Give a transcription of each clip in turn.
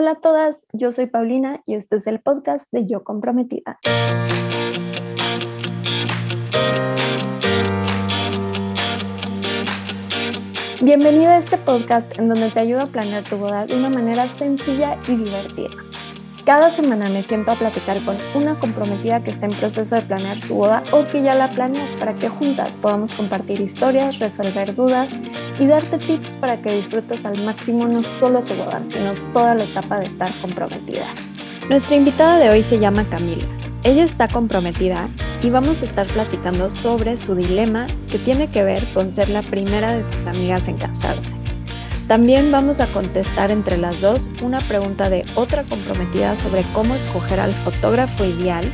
Hola a todas, yo soy Paulina y este es el podcast de Yo Comprometida. Bienvenida a este podcast en donde te ayudo a planear tu boda de una manera sencilla y divertida. Cada semana me siento a platicar con una comprometida que está en proceso de planear su boda o que ya la planeó para que juntas podamos compartir historias, resolver dudas y darte tips para que disfrutes al máximo no solo tu boda, sino toda la etapa de estar comprometida. Nuestra invitada de hoy se llama Camila. Ella está comprometida y vamos a estar platicando sobre su dilema que tiene que ver con ser la primera de sus amigas en casarse. También vamos a contestar entre las dos una pregunta de otra comprometida sobre cómo escoger al fotógrafo ideal.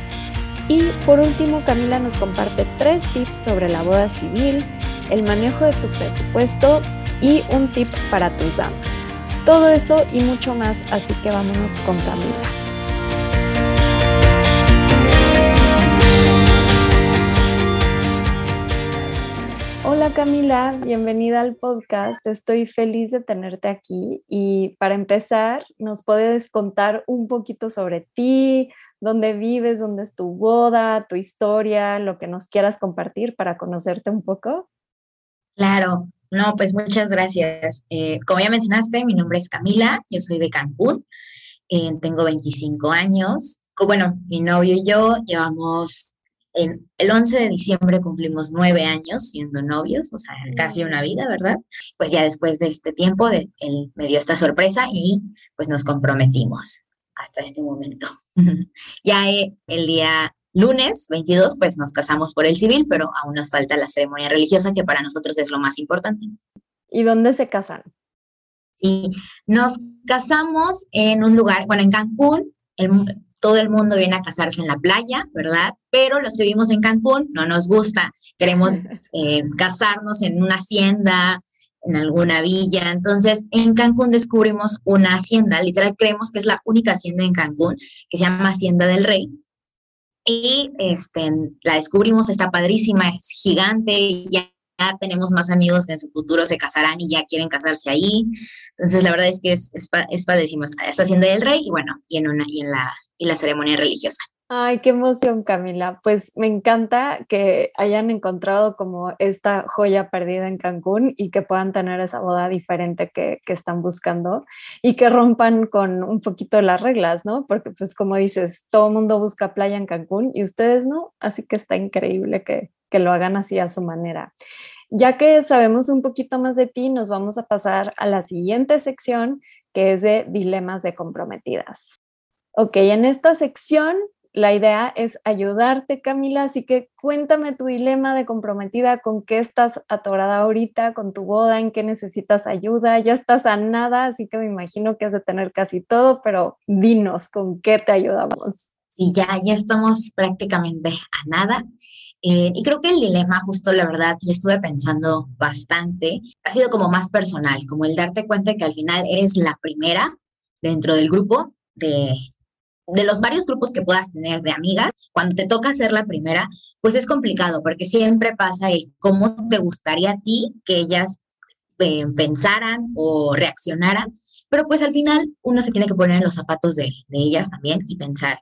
Y por último, Camila nos comparte tres tips sobre la boda civil, el manejo de tu presupuesto y un tip para tus damas. Todo eso y mucho más, así que vámonos con Camila. Hola Camila, bienvenida al podcast. Estoy feliz de tenerte aquí y para empezar, ¿nos puedes contar un poquito sobre ti, dónde vives, dónde es tu boda, tu historia, lo que nos quieras compartir para conocerte un poco? Claro, no, pues muchas gracias. Eh, como ya mencionaste, mi nombre es Camila, yo soy de Cancún, eh, tengo 25 años. Bueno, mi novio y yo llevamos el 11 de diciembre cumplimos nueve años siendo novios, o sea, casi una vida, ¿verdad? Pues ya después de este tiempo, él me dio esta sorpresa y pues nos comprometimos hasta este momento. ya eh, el día lunes 22, pues nos casamos por el civil, pero aún nos falta la ceremonia religiosa, que para nosotros es lo más importante. ¿Y dónde se casan? Sí, nos casamos en un lugar, bueno, en Cancún, el, todo el mundo viene a casarse en la playa, ¿verdad? Pero los que vivimos en Cancún no nos gusta, queremos eh, casarnos en una hacienda, en alguna villa. Entonces, en Cancún descubrimos una hacienda, literal creemos que es la única hacienda en Cancún, que se llama Hacienda del Rey. Y este, la descubrimos, está padrísima, es gigante, ya ya tenemos más amigos que en su futuro se casarán y ya quieren casarse ahí. Entonces, la verdad es que es, es, es padrísimo. Es Hacienda del Rey y bueno, y en, una, y en la, y la ceremonia religiosa. Ay, qué emoción, Camila. Pues me encanta que hayan encontrado como esta joya perdida en Cancún y que puedan tener esa boda diferente que, que, están buscando y que rompan con un poquito las reglas, ¿no? Porque pues como dices, todo el mundo busca playa en Cancún y ustedes no, así que está increíble que, que lo hagan así a su manera. Ya que sabemos un poquito más de ti, nos vamos a pasar a la siguiente sección, que es de dilemas de comprometidas. Ok, en esta sección la idea es ayudarte, Camila, así que cuéntame tu dilema de comprometida, con qué estás atorada ahorita, con tu boda, en qué necesitas ayuda, ya estás a nada, así que me imagino que has de tener casi todo, pero dinos, ¿con qué te ayudamos? Sí, ya, ya estamos prácticamente a nada. Eh, y creo que el dilema, justo la verdad, y estuve pensando bastante, ha sido como más personal, como el darte cuenta que al final eres la primera dentro del grupo de, de los varios grupos que puedas tener de amigas, cuando te toca ser la primera, pues es complicado, porque siempre pasa el cómo te gustaría a ti que ellas eh, pensaran o reaccionaran, pero pues al final uno se tiene que poner en los zapatos de, de ellas también y pensar,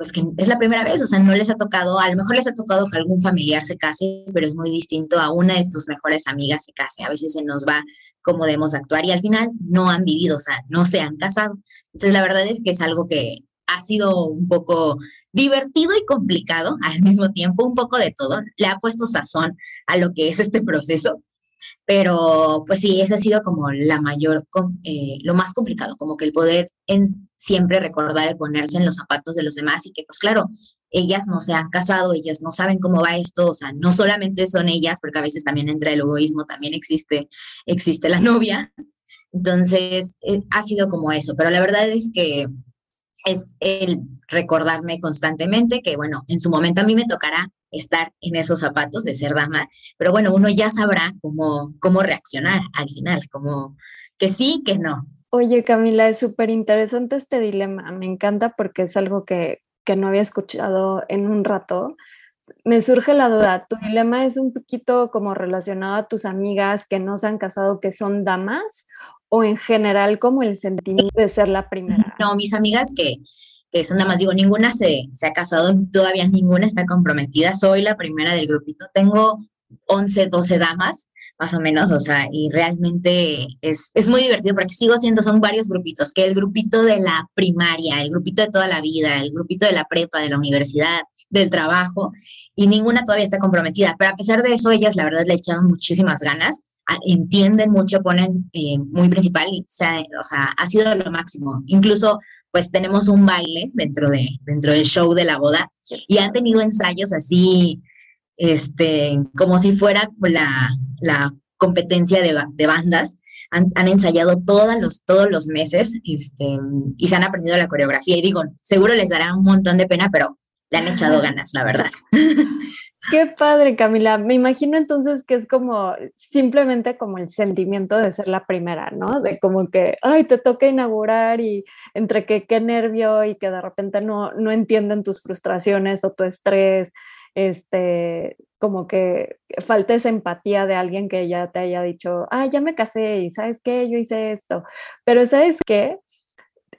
pues que es la primera vez, o sea, no les ha tocado, a lo mejor les ha tocado que algún familiar se case, pero es muy distinto a una de tus mejores amigas se case. A veces se nos va cómo debemos actuar y al final no han vivido, o sea, no se han casado. Entonces, la verdad es que es algo que ha sido un poco divertido y complicado al mismo tiempo, un poco de todo. Le ha puesto sazón a lo que es este proceso, pero pues sí, ese ha sido como la mayor, eh, lo más complicado, como que el poder en, siempre recordar el ponerse en los zapatos de los demás y que pues claro, ellas no se han casado, ellas no saben cómo va esto, o sea, no solamente son ellas, porque a veces también entra el egoísmo, también existe, existe la novia. Entonces, eh, ha sido como eso, pero la verdad es que es el recordarme constantemente que, bueno, en su momento a mí me tocará estar en esos zapatos de ser dama, pero bueno, uno ya sabrá cómo, cómo reaccionar al final, como que sí, que no. Oye, Camila, es súper interesante este dilema, me encanta porque es algo que, que no había escuchado en un rato. Me surge la duda, ¿tu dilema es un poquito como relacionado a tus amigas que no se han casado, que son damas? O en general como el sentimiento de ser la primera? No, mis amigas que, que son nada más, digo, ninguna se, se ha casado, todavía ninguna está comprometida, soy la primera del grupito, tengo 11, 12 damas más o menos, o sea, y realmente es, es muy divertido porque sigo siendo, son varios grupitos, que el grupito de la primaria, el grupito de toda la vida, el grupito de la prepa, de la universidad, del trabajo, y ninguna todavía está comprometida, pero a pesar de eso, ellas la verdad le echaron muchísimas ganas, entienden mucho, ponen eh, muy principal, y, o sea, ha sido lo máximo. Incluso, pues tenemos un baile dentro, de, dentro del show de la boda y han tenido ensayos así este, como si fuera la, la competencia de, de bandas. Han, han, ensayado todos los, todos los meses este, y se han aprendido la coreografía. Y digo, seguro les dará un montón de pena, pero le han echado ganas, la verdad. Qué padre, Camila. Me imagino entonces que es como simplemente como el sentimiento de ser la primera, ¿no? De como que, ay, te toca inaugurar y entre que qué nervio y que de repente no, no entienden tus frustraciones o tu estrés este, como que falta esa empatía de alguien que ya te haya dicho, ah, ya me casé y sabes qué, yo hice esto. Pero sabes qué,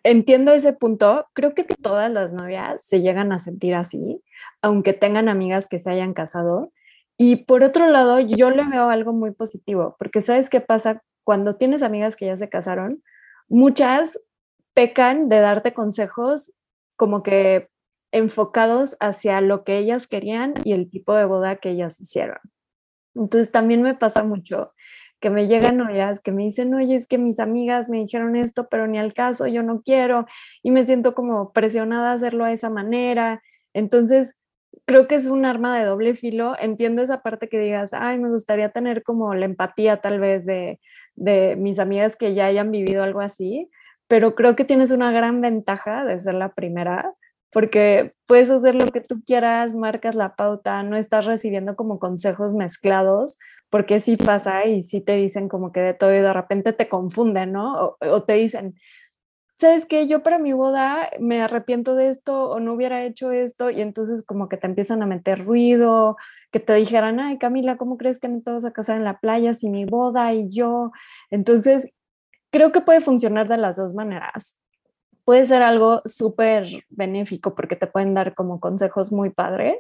entiendo ese punto, creo que todas las novias se llegan a sentir así, aunque tengan amigas que se hayan casado. Y por otro lado, yo le veo algo muy positivo, porque sabes qué pasa cuando tienes amigas que ya se casaron, muchas pecan de darte consejos como que enfocados hacia lo que ellas querían y el tipo de boda que ellas hicieron. Entonces también me pasa mucho que me llegan novias que me dicen, oye, es que mis amigas me dijeron esto, pero ni al caso, yo no quiero, y me siento como presionada a hacerlo de esa manera. Entonces, creo que es un arma de doble filo. Entiendo esa parte que digas, ay, me gustaría tener como la empatía tal vez de, de mis amigas que ya hayan vivido algo así, pero creo que tienes una gran ventaja de ser la primera porque puedes hacer lo que tú quieras, marcas la pauta, no estás recibiendo como consejos mezclados, porque sí pasa y sí te dicen como que de todo y de repente te confunden, ¿no? O, te dicen, ¿sabes qué? Yo para mi boda me arrepiento de esto o no hubiera hecho esto y entonces como que te empiezan a meter ruido, que te dijeran, ay Camila, ¿cómo crees que no te vas a casar en la playa si mi boda y yo? Entonces, creo que puede funcionar de las dos maneras puede ser algo súper benéfico porque te pueden dar como consejos muy padres,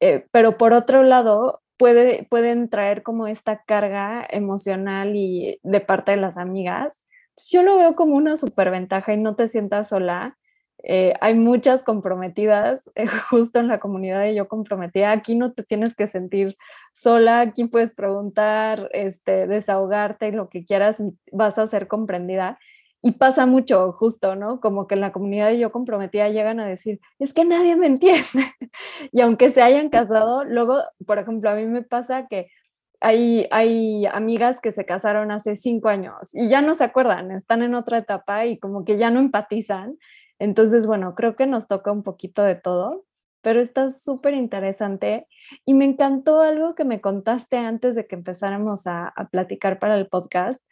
eh, pero por otro lado, puede, pueden traer como esta carga emocional y de parte de las amigas. Yo lo veo como una ventaja y no te sientas sola. Eh, hay muchas comprometidas eh, justo en la comunidad de Yo Comprometida. Aquí no te tienes que sentir sola, aquí puedes preguntar, este, desahogarte, lo que quieras vas a ser comprendida. Y pasa mucho, justo, ¿no? Como que en la comunidad de yo comprometida llegan a decir, es que nadie me entiende. y aunque se hayan casado, luego, por ejemplo, a mí me pasa que hay, hay amigas que se casaron hace cinco años y ya no se acuerdan, están en otra etapa y como que ya no empatizan. Entonces, bueno, creo que nos toca un poquito de todo, pero está súper interesante. Y me encantó algo que me contaste antes de que empezáramos a, a platicar para el podcast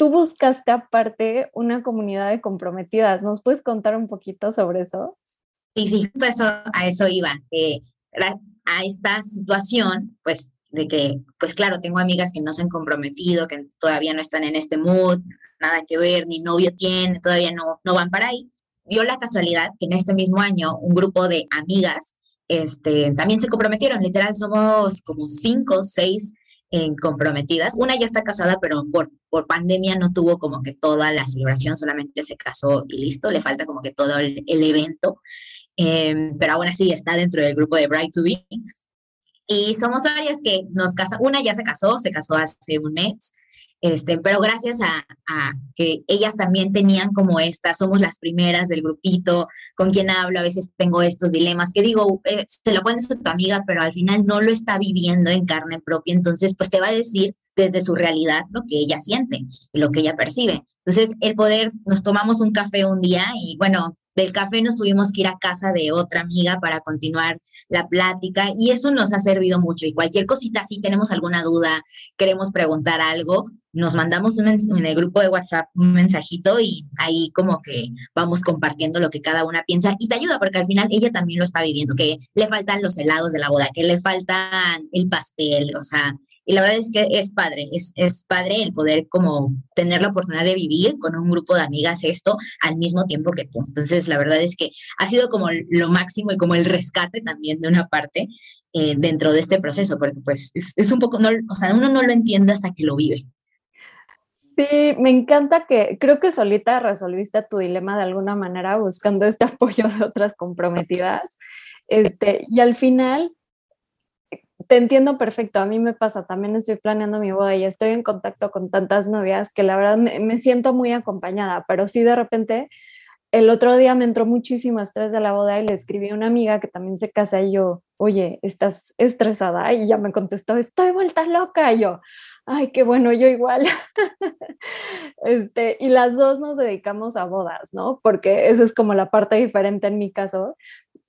tú buscaste aparte una comunidad de comprometidas. ¿Nos puedes contar un poquito sobre eso? Sí, sí, eso, a eso iba. a esta situación, pues, de que, pues claro, tengo amigas que no se han comprometido, que todavía no están en este mood, nada que ver, ni novio tienen, todavía no, no van para ahí. Dio la casualidad que en este mismo año un grupo de amigas este, también se comprometieron. Literal, somos como cinco, seis en comprometidas. Una ya está casada, pero por, por pandemia no tuvo como que toda la celebración, solamente se casó y listo, le falta como que todo el, evento. Em, pero aún así está dentro del grupo de Bright to Be. Y somos varias que nos casa, una ya se casó, se casó hace un mes, este, pero gracias a, que ellas también tenían como esta, somos las primeras del grupito, con quien hablo, a veces tengo estos dilemas que digo, eh, te lo cuentas a tu amiga, pero al final no lo está viviendo en carne propia, entonces pues te va a decir desde su realidad lo que ella siente y lo que ella percibe. Entonces el poder, nos tomamos un café un día y bueno, del café nos tuvimos que ir a casa de otra amiga para continuar la plática y eso nos ha servido mucho. Y cualquier cosita, si tenemos alguna duda, queremos preguntar algo, nos mandamos en el grupo de WhatsApp un mensajito y ahí como que vamos compartiendo lo que cada una piensa y te ayuda porque al final ella también lo está viviendo, que le faltan los helados de la boda, que le faltan el pastel, o sea, y la verdad es que es padre, es, es padre el poder como tener la oportunidad de vivir con un grupo de amigas esto al mismo tiempo que tú. Entonces, la verdad es que ha sido como lo máximo y como el rescate también de una parte eh, dentro de este proceso, porque pues es, es un poco, no, o sea, uno no lo entiende hasta que lo vive. Sí, me encanta que creo que solita resolviste tu dilema de alguna manera buscando este apoyo de otras comprometidas. Este, y al final, te entiendo perfecto, a mí me pasa, también estoy planeando mi boda y estoy en contacto con tantas novias que la verdad me, siento muy acompañada, pero sí de repente el otro día me entró muchísimo estrés de la boda y le escribí a una amiga que también se casa y yo, oye, ¿estás estresada? Y ya me contestó, estoy vuelta loca. Y yo, ay, qué bueno, yo igual. este, y las dos nos dedicamos a bodas, ¿no? Porque esa es como la parte diferente en mi caso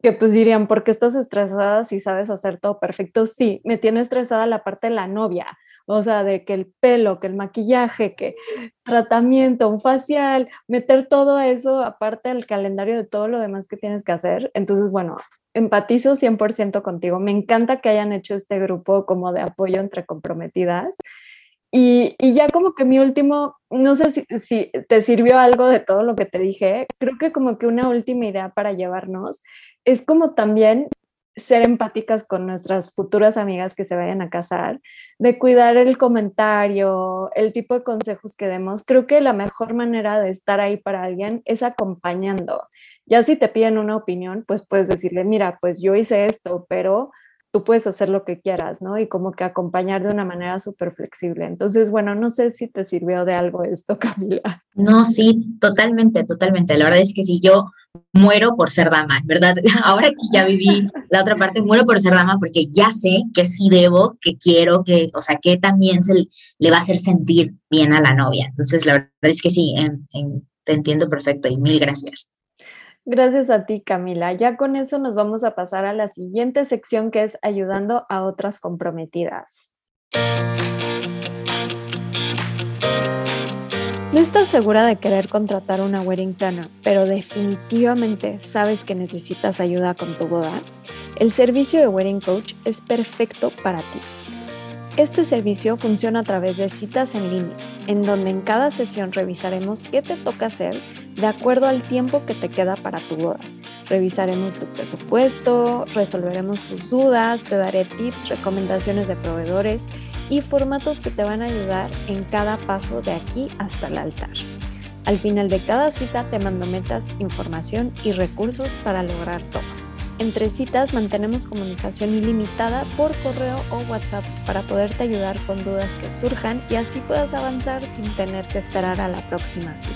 que pues dirían, ¿por qué estás estresada si sabes hacer todo perfecto? Sí, me tiene estresada la parte de la novia, o sea, de que el pelo, que el maquillaje, que tratamiento, un facial, meter todo eso aparte del calendario de todo lo demás que tienes que hacer. Entonces, bueno, empatizo 100% contigo. Me encanta que hayan hecho este grupo como de apoyo entre comprometidas. Y, ya como que mi último, no sé si, si, te sirvió algo de todo lo que te dije, creo que como que una última idea para llevarnos es como también ser empáticas con nuestras futuras amigas que se vayan a casar, de cuidar el comentario, el tipo de consejos que demos. Creo que la mejor manera de estar ahí para alguien es acompañando. Ya si te piden una opinión, pues puedes decirle, mira, pues yo hice esto, pero tú puedes hacer lo que quieras, ¿no? Y como que acompañar de una manera súper flexible. Entonces, bueno, no sé si te sirvió de algo esto, Camila. No, sí, totalmente, totalmente. La verdad es que si yo muero por ser dama, ¿verdad? Ahora que ya viví la otra parte, muero por ser dama porque ya sé que sí debo, que quiero, que, o sea, que también se le va a hacer sentir bien a la novia. Entonces, la verdad es que sí, te entiendo perfecto y mil gracias. Gracias a ti, Camila. Ya con eso nos vamos a pasar a la siguiente sección que es ayudando a otras comprometidas. No estás segura de querer contratar una wedding planner, pero definitivamente sabes que necesitas ayuda con tu boda. El servicio de Wedding Coach es perfecto para ti. Este servicio funciona a través de citas en línea, en donde en cada sesión revisaremos qué te toca hacer de acuerdo al tiempo que te queda para tu boda. Revisaremos tu presupuesto, resolveremos tus dudas, te daré tips, recomendaciones de proveedores y formatos que te van a ayudar en cada paso de aquí hasta el altar. Al final de cada cita te mando metas, información y recursos para lograr todo. Entre citas mantenemos comunicación ilimitada por correo o WhatsApp para poderte ayudar con dudas que surjan y así puedas avanzar sin tener que esperar a la próxima cita.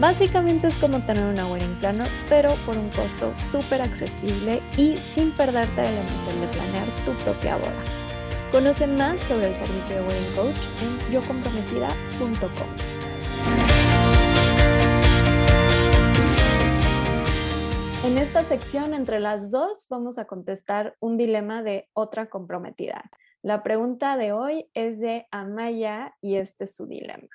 Básicamente es como tener una wedding planner, pero por un costo súper accesible y sin perderte de la emoción de planear tu propia boda. Conoce más sobre el servicio de Wedding Coach en yocomprometida.com. En esta sección, entre las dos, vamos a contestar un dilema de otra comprometida. La pregunta de hoy es de Amaya y este es su dilema.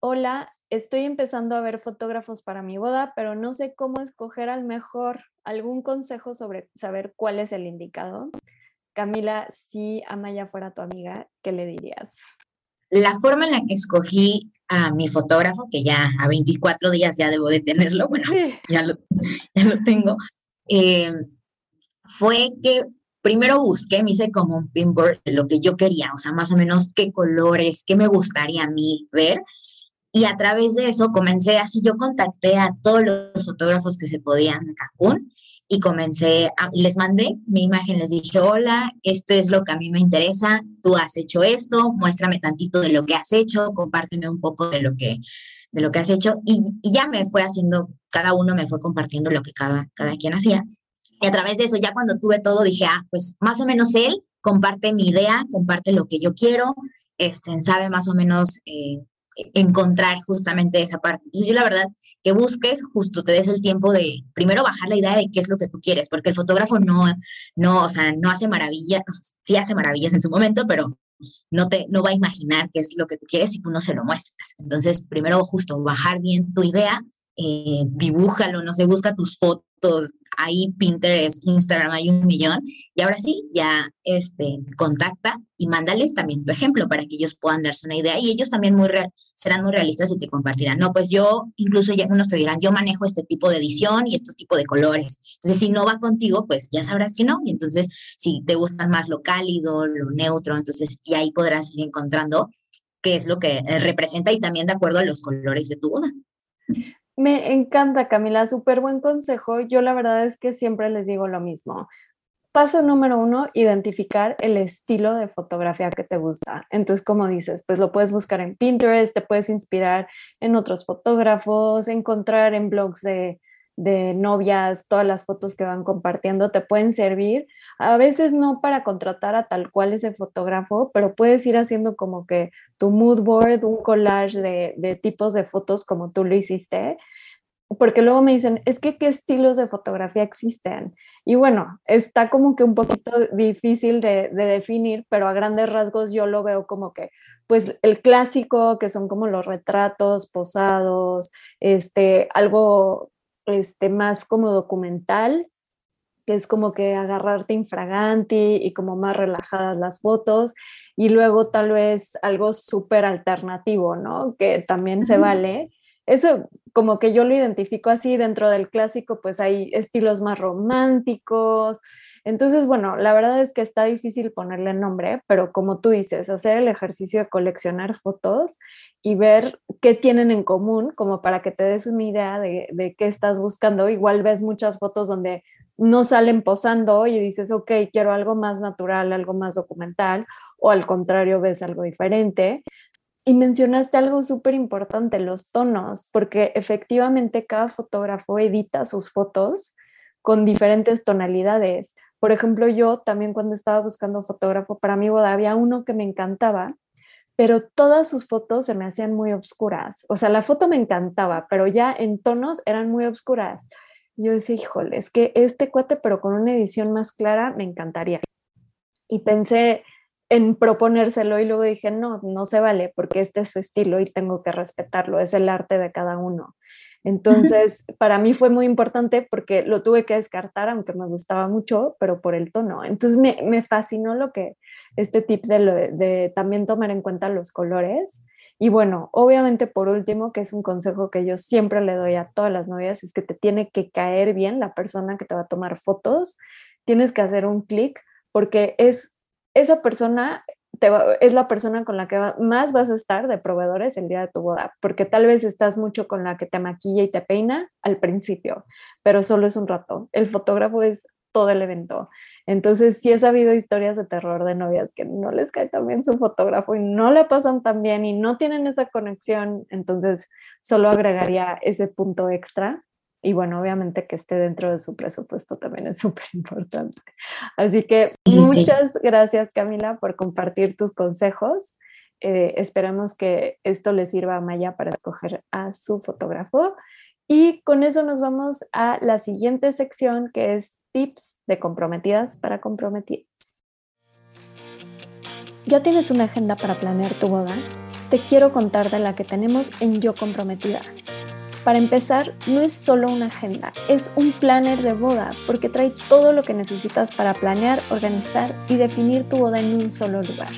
Hola, estoy empezando a ver fotógrafos para mi boda, pero no sé cómo escoger al mejor. ¿Algún consejo sobre saber cuál es el indicado? Camila, si Amaya fuera tu amiga, ¿qué le dirías? La forma en la que escogí a mi fotógrafo, que ya a 24 días ya debo de tenerlo, bueno, ya, lo, ya lo tengo, eh, fue que primero busqué, me hice como un pinboard lo que yo quería, o sea, más o menos qué colores, qué me gustaría a mí ver. Y a través de eso comencé, así yo contacté a todos los fotógrafos que se podían de Cancún y comencé, les mandé mi imagen, les dije, hola, esto es lo que a mí me interesa, tú has hecho esto, muéstrame tantito de lo que has hecho, compárteme un poco de lo que, de lo que has hecho y, ya me fue haciendo, cada uno me fue compartiendo lo que cada, cada quien hacía. Y a través de eso, ya cuando tuve todo, dije, ah, pues más o menos él comparte mi idea, comparte lo que yo quiero, este, sabe más o menos eh, encontrar justamente esa parte. Entonces yo la verdad que busques, justo te des el tiempo de primero bajar la idea de qué es lo que tú quieres, porque el fotógrafo no, no, o sea, no hace maravillas, sí hace maravillas en su momento, pero no te, no va a imaginar qué es lo que tú quieres si tú no se lo muestras. Entonces primero justo bajar bien tu idea eh, dibújalo, no sé, busca tus fotos, ahí Pinterest, Instagram, hay un millón. Y ahora sí, ya este, contacta y mándales también tu ejemplo para que ellos puedan darse una idea. Y ellos también muy serán muy realistas y te compartirán. No, pues yo, incluso ya unos te dirán, yo manejo este tipo de edición y estos tipos de colores. Entonces, si no va contigo, pues ya sabrás que no. Y entonces, si te gustan más lo cálido, lo neutro, entonces, y ahí podrás ir encontrando qué es lo que eh, representa y también de acuerdo a los colores de tu boda. Me encanta, Camila, súper buen consejo. Yo la verdad es que siempre les digo lo mismo. Paso número uno, identificar el estilo de fotografía que te gusta. Entonces, como dices, pues lo puedes buscar en Pinterest, te puedes inspirar en otros fotógrafos, encontrar en blogs de, de novias, todas las fotos que van compartiendo te pueden servir. A veces no para contratar a tal cual ese fotógrafo, pero puedes ir haciendo como que tu mood board, un collage de, de tipos de fotos como tú lo hiciste. Porque luego me dicen, es que qué estilos de fotografía existen. Y bueno, está como que un poquito difícil de, de definir, pero a grandes rasgos yo lo veo como que, pues el clásico, que son como los retratos posados, este, algo este, más como documental, que es como que agarrarte infraganti y como más relajadas las fotos, y luego tal vez algo súper alternativo, ¿no? Que también se vale. Eso como que yo lo identifico así dentro del clásico, pues hay estilos más románticos, entonces, bueno, la verdad es que está difícil ponerle nombre, pero como tú dices, hacer el ejercicio de coleccionar fotos y ver qué tienen en común, como para que te des una idea de, qué estás buscando. Igual ves muchas fotos donde no salen posando y dices, ok, quiero algo más natural, algo más documental, o al contrario, ves algo diferente. Y mencionaste algo súper importante, los tonos, porque efectivamente cada fotógrafo edita sus fotos con diferentes tonalidades. Por ejemplo, yo también cuando estaba buscando fotógrafo para mi boda había uno que me encantaba, pero todas sus fotos se me hacían muy oscuras. O sea, la foto me encantaba, pero ya en tonos eran muy oscuras. Yo decía, híjole, es que este cuate, pero con una edición más clara, me encantaría. Y pensé en proponérselo y luego dije, no, no se vale porque este es su estilo y tengo que respetarlo, es el arte de cada uno. Entonces, para mí fue muy importante porque lo tuve que descartar, aunque me gustaba mucho, pero por el tono. Entonces, me, me fascinó lo que este tip de, de también tomar en cuenta los colores. Y bueno, obviamente por último, que es un consejo que yo siempre le doy a todas las novias, es que te tiene que caer bien la persona que te va a tomar fotos. Tienes que hacer un clic porque es esa persona es la persona con la que más vas a estar de proveedores el día de tu boda, porque tal vez estás mucho con la que te maquilla y te peina al principio, pero solo es un rato. El fotógrafo es todo el evento. Entonces, si has habido historias de terror de novias que no les cae tan bien su fotógrafo y no le pasan tan bien y no tienen esa conexión, entonces solo agregaría ese punto extra y bueno, obviamente que esté dentro de su presupuesto también es súper importante. Así que muchas gracias Camila por compartir tus consejos. Eh, esperamos que esto le sirva a Maya para escoger a su fotógrafo. Y con eso nos vamos a la siguiente sección que es tips de comprometidas para comprometidas. ¿Ya tienes una agenda para planear tu boda? Te quiero contar de la que tenemos en Yo Comprometida para empezar, no es solo una agenda, es un planner de boda porque trae todo lo que necesitas para planear, organizar y definir tu boda en un solo lugar.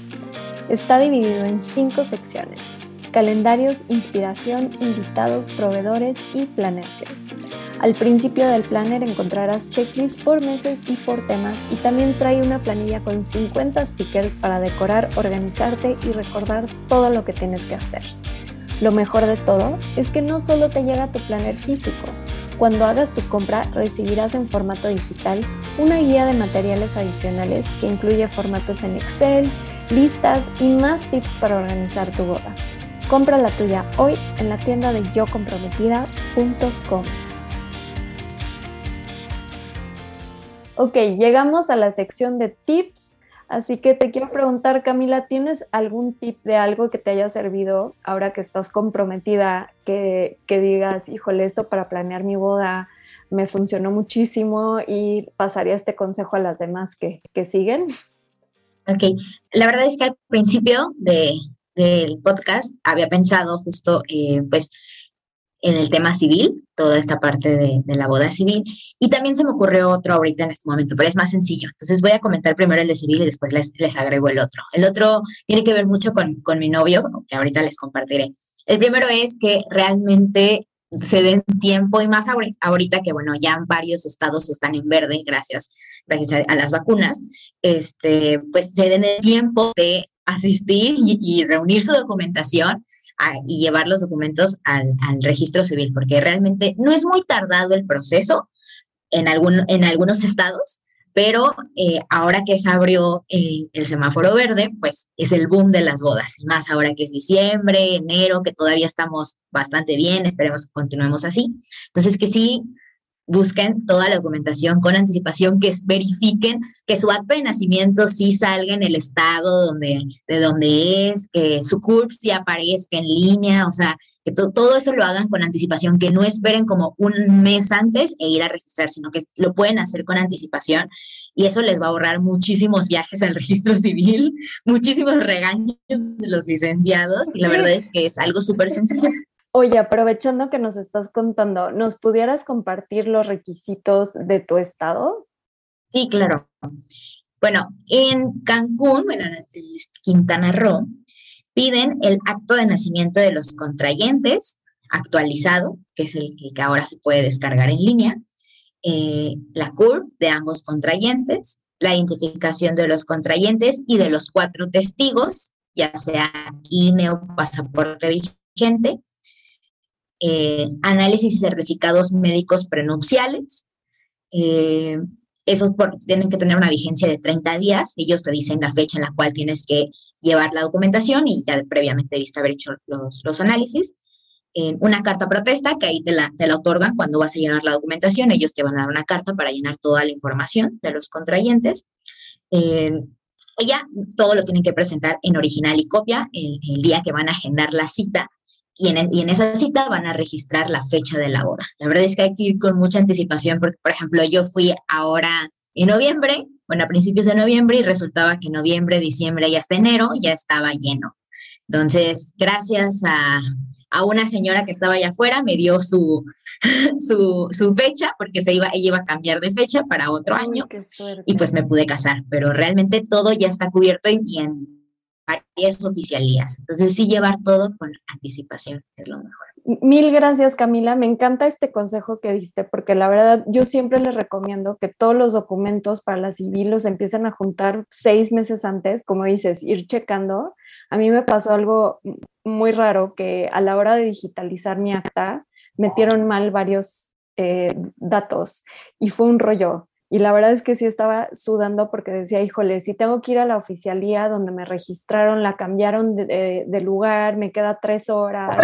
Está dividido en cinco secciones, calendarios, inspiración, invitados, proveedores y planeación. Al principio del planner encontrarás checklists por meses y por temas y también trae una planilla con 50 stickers para decorar, organizarte y recordar todo lo que tienes que hacer. Lo mejor de todo es que no solo te llega tu planner físico, cuando hagas tu compra recibirás en formato digital una guía de materiales adicionales que incluye formatos en Excel, listas y más tips para organizar tu boda. Compra la tuya hoy en la tienda de yocomprometida.com. Ok, llegamos a la sección de tips Así que te quiero preguntar, Camila, ¿tienes algún tip de algo que te haya servido ahora que estás comprometida, que, digas, híjole, esto para planear mi boda me funcionó muchísimo y pasaría este consejo a las demás que, siguen? Ok, la verdad es que al principio del podcast había pensado justo, eh, pues, en el tema civil, toda esta parte de, la boda civil. Y también se me ocurrió otro ahorita en este momento, pero es más sencillo. Entonces voy a comentar primero el de civil y después les, les agrego el otro. El otro tiene que ver mucho con, con mi novio, que ahorita les compartiré. El primero es que realmente se den tiempo y más ahorita que, bueno, ya varios estados están en verde gracias, gracias a, las vacunas, este, pues se den el tiempo de asistir y reunir su documentación y llevar los documentos al, registro civil, porque realmente no es muy tardado el proceso en, algún, en algunos estados, pero eh, ahora que se abrió eh, el semáforo verde, pues es el boom de las bodas, y más ahora que es diciembre, enero, que todavía estamos bastante bien, esperemos que continuemos así. Entonces, que sí busquen toda la documentación con anticipación, que verifiquen que su acta de nacimiento sí salga en el estado donde, de donde es, que su CURP sí aparezca en línea, o sea, que todo eso lo hagan con anticipación, que no esperen como un mes antes e ir a registrar, sino que lo pueden hacer con anticipación y eso les va a ahorrar muchísimos viajes al registro civil, muchísimos regaños de los licenciados y la verdad es que es algo súper sencillo. Oye, aprovechando que nos estás contando, ¿nos pudieras compartir los requisitos de tu estado? Sí, claro. Bueno, en Cancún, bueno, en Quintana Roo, piden el acto de nacimiento de los contrayentes actualizado, que es el, que ahora se puede descargar en línea, eh, la CURP de ambos contrayentes, la identificación de los contrayentes y de los cuatro testigos, ya sea INE o pasaporte vigente, eh, análisis y certificados médicos prenupciales. Eh, esos tienen que tener una vigencia de 30 días. Ellos te dicen la fecha en la cual tienes que llevar la documentación y ya previamente debiste haber hecho los, los análisis. una carta protesta que ahí te la, te la otorgan cuando vas a llenar la documentación. Ellos te van a dar una carta para llenar toda la información de los contrayentes. Eh, ya todo lo tienen que presentar en original y copia el, el, día que van a agendar la cita y en, esa cita van a registrar la fecha de la boda. La verdad es que hay que ir con mucha anticipación porque, por ejemplo, yo fui ahora en noviembre, bueno, a principios de noviembre y resultaba que noviembre, diciembre y hasta enero ya estaba lleno. Entonces, gracias a, una señora que estaba allá afuera, me dio su, su, fecha, porque se iba, ella iba a cambiar de fecha para otro año, y pues me pude casar, pero realmente todo ya está cubierto y en varias oficialías. Entonces, sí llevar todo con anticipación es lo mejor. Mil gracias, Camila. Me encanta este consejo que diste, porque la verdad yo siempre les recomiendo que todos los documentos para la civil los empiecen a juntar seis meses antes, como dices, ir checando. A mí me pasó algo muy raro que a la hora de digitalizar mi acta metieron mal varios eh, datos y fue un rollo. Y la verdad es que sí estaba sudando porque decía, híjole, si tengo que ir a la oficialía donde me registraron, la cambiaron de, lugar, me queda tres horas.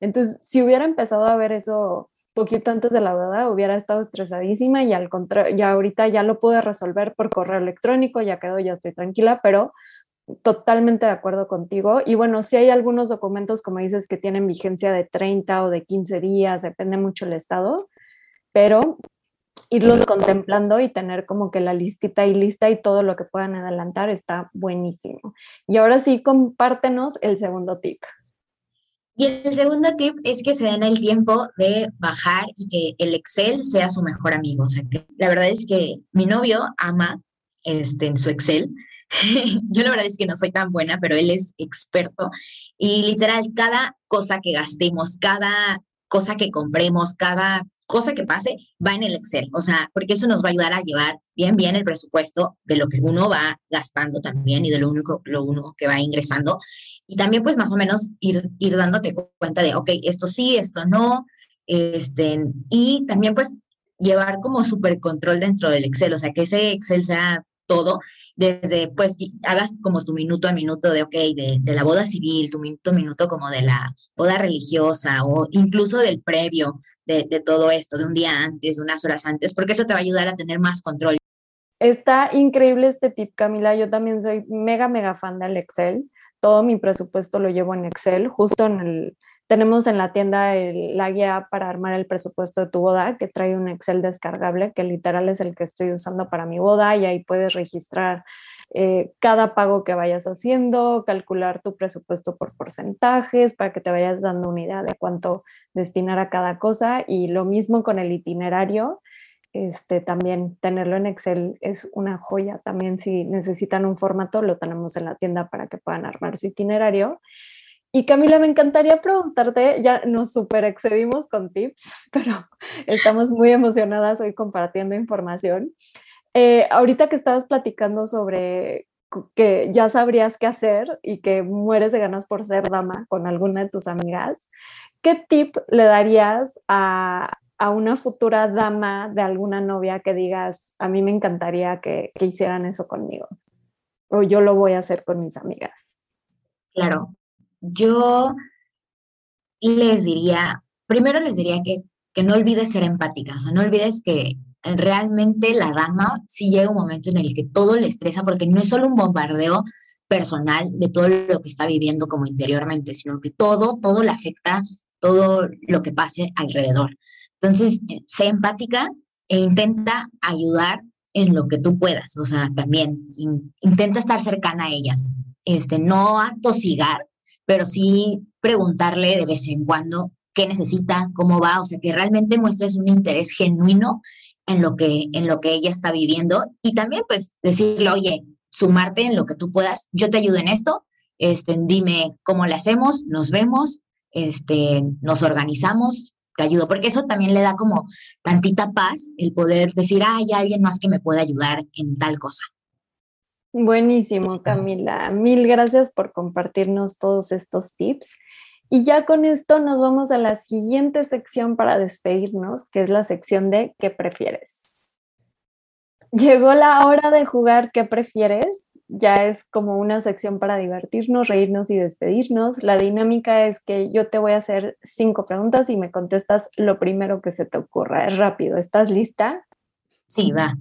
Entonces, si hubiera empezado a ver eso poquito antes de la boda, hubiera estado estresadísima y al contrario, ya ahorita ya lo pude resolver por correo electrónico, ya quedó, ya estoy tranquila, pero totalmente de acuerdo contigo. Y bueno, si hay algunos documentos, como dices, que tienen vigencia de 30 o de 15 días, depende mucho el estado, pero irlos contemplando y tener como que la listita y lista y todo lo que puedan adelantar está buenísimo. Y ahora sí, compártenos el segundo tip. Y el segundo tip es que se den el tiempo de bajar y que el Excel sea su mejor amigo. O sea, que la verdad es que mi novio ama este, su Excel. Yo la verdad es que no soy tan buena, pero él es experto. Y literal, cada cosa que gastemos, cada cosa que compremos, cada cosa que pase va en el Excel, o sea, porque eso nos va a ayudar a llevar bien, bien el presupuesto de lo que uno va gastando también y de lo único, lo uno que va ingresando. Y también pues más o menos ir, ir dándote cuenta de, ok, esto sí, esto no, este, y también pues llevar como súper control dentro del Excel, o sea, que ese Excel sea todo, desde pues hagas como tu minuto a minuto de, ok, de, de, la boda civil, tu minuto a minuto como de la boda religiosa o incluso del previo de, de todo esto, de un día antes, de unas horas antes, porque eso te va a ayudar a tener más control. Está increíble este tip, Camila. Yo también soy mega, mega fan del Excel. Todo mi presupuesto lo llevo en Excel, justo en el, tenemos en la tienda la guía para armar el presupuesto de tu boda, que trae un Excel descargable, que literal es el que estoy usando para mi boda y ahí puedes registrar eh, cada pago que vayas haciendo, calcular tu presupuesto por porcentajes para que te vayas dando una idea de cuánto destinar a cada cosa y lo mismo con el itinerario. Este, también tenerlo en Excel es una joya. También si necesitan un formato, lo tenemos en la tienda para que puedan armar su itinerario. Y Camila, me encantaría preguntarte, ya nos super excedimos con tips, pero estamos muy emocionadas hoy compartiendo información. Eh, ahorita que estabas platicando sobre que ya sabrías qué hacer y que mueres de ganas por ser dama con alguna de tus amigas, ¿qué tip le darías a, a una futura dama de alguna novia que digas, a mí me encantaría que, que hicieran eso conmigo? O yo lo voy a hacer con mis amigas. Claro, yo les diría, primero les diría que, que no olvides ser empática, o sea, no olvides que realmente la dama sí llega un momento en el que todo le estresa porque no es solo un bombardeo personal de todo lo que está viviendo como interiormente, sino que todo, todo le afecta todo lo que pase alrededor. Entonces, sé empática e intenta ayudar en lo que tú puedas, o sea, también intenta estar cercana a ellas, este, no atosigar, pero sí preguntarle de vez en cuando qué necesita, cómo va, o sea, que realmente muestres un interés genuino en lo que, en lo que ella está viviendo y también pues decirle, oye, sumarte en lo que tú puedas, yo te ayudo en esto, este, dime cómo le hacemos, nos vemos, este, nos organizamos, te ayudo, porque eso también le da como tantita paz el poder decir, ah, hay alguien más que me puede ayudar en tal cosa. Buenísimo, Camila. Mil gracias por compartirnos todos estos tips. Y ya con esto nos vamos a la siguiente sección para despedirnos, que es la sección de ¿qué prefieres? Llegó la hora de jugar ¿qué prefieres? Ya es como una sección para divertirnos, reírnos y despedirnos. La dinámica es que yo te voy a hacer cinco preguntas y me contestas lo primero que se te ocurra. Es rápido. ¿Estás lista? Sí, va.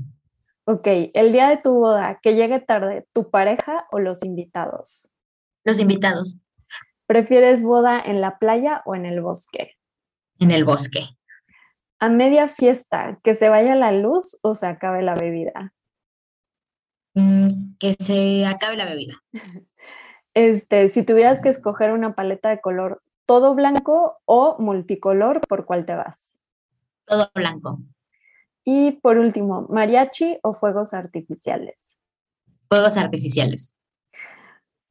Ok, el día de tu boda, que llegue tarde, ¿tu pareja o los invitados? Los invitados. ¿Prefieres boda en la playa o en el bosque? En el bosque. A media fiesta, que se vaya la luz o se acabe la bebida. Mm, que se acabe la bebida. Este, si tuvieras que escoger una paleta de color, todo blanco o multicolor, ¿por cuál te vas? Todo blanco. Y por último, mariachi o fuegos artificiales. Fuegos artificiales.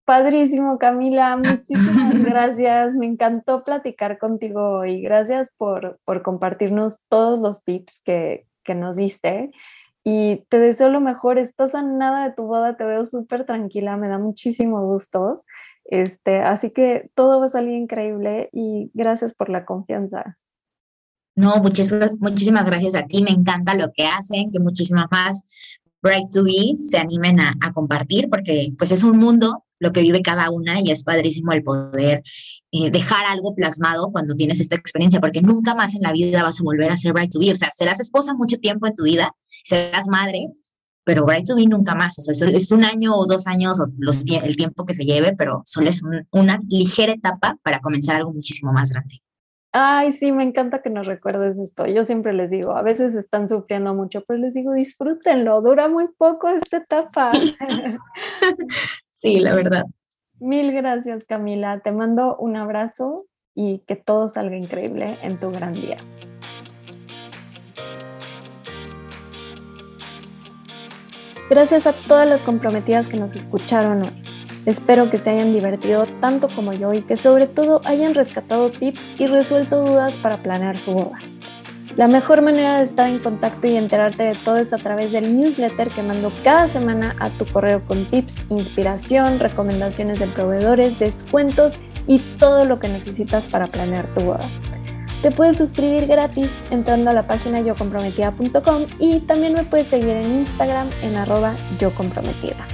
Padrísimo, Camila. Muchísimas gracias. Me encantó platicar contigo hoy. Gracias por, por compartirnos todos los tips que, que, nos diste. Y te deseo lo mejor. Estás a nada de tu boda. Te veo súper tranquila. Me da muchísimo gusto. Este, así que todo va a salir increíble y gracias por la confianza. No, muchísimas, muchísimas gracias a ti. Me encanta lo que hacen, que muchísimas más Bright to Be se animen a, compartir, porque pues es un mundo lo que vive cada una y es padrísimo el poder eh, dejar algo plasmado cuando tienes esta experiencia, porque nunca más en la vida vas a volver a ser Bright to Be. O sea, serás esposa mucho tiempo en tu vida, serás madre, pero Bright to Be nunca más. O sea, es un año o dos años o los, el tiempo que se lleve, pero solo es un, una ligera etapa para comenzar algo muchísimo más grande. Ay, sí, me encanta que nos recuerdes esto. Yo siempre les digo, a veces están sufriendo mucho, pero les digo, disfrútenlo, dura muy poco esta etapa. sí, la verdad. Mil gracias, Camila. Te mando un abrazo y que todo salga increíble en tu gran día. Gracias a todas las comprometidas que nos escucharon hoy. Espero que se hayan divertido tanto como yo y que sobre todo hayan rescatado tips y resuelto dudas para planear su boda. La mejor manera de estar en contacto y enterarte de todo es a través del newsletter que mando cada semana a tu correo con tips, inspiración, recomendaciones de proveedores, descuentos y todo lo que necesitas para planear tu boda. Te puedes suscribir gratis entrando a la página yocomprometida.com y también me puedes seguir en Instagram en arroba yocomprometida.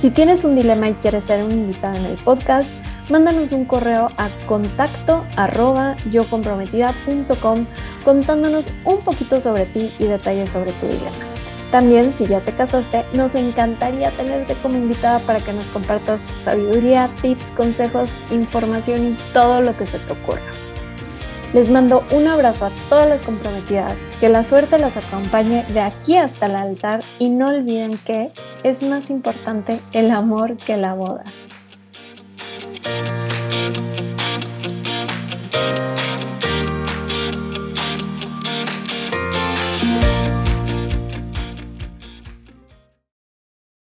Si tienes un dilema y quieres ser un invitado en el podcast, mándanos un correo a contacto arroba yocomprometida.com contándonos un poquito sobre ti y detalles sobre tu dilema. También, si ya te casaste, nos encantaría tenerte como invitada para que nos compartas tu sabiduría, tips, consejos, información y todo lo que se te ocurra. Les mando un abrazo a todas las comprometidas, que la suerte las acompañe de aquí hasta el altar y no olviden que es más importante el amor que la boda.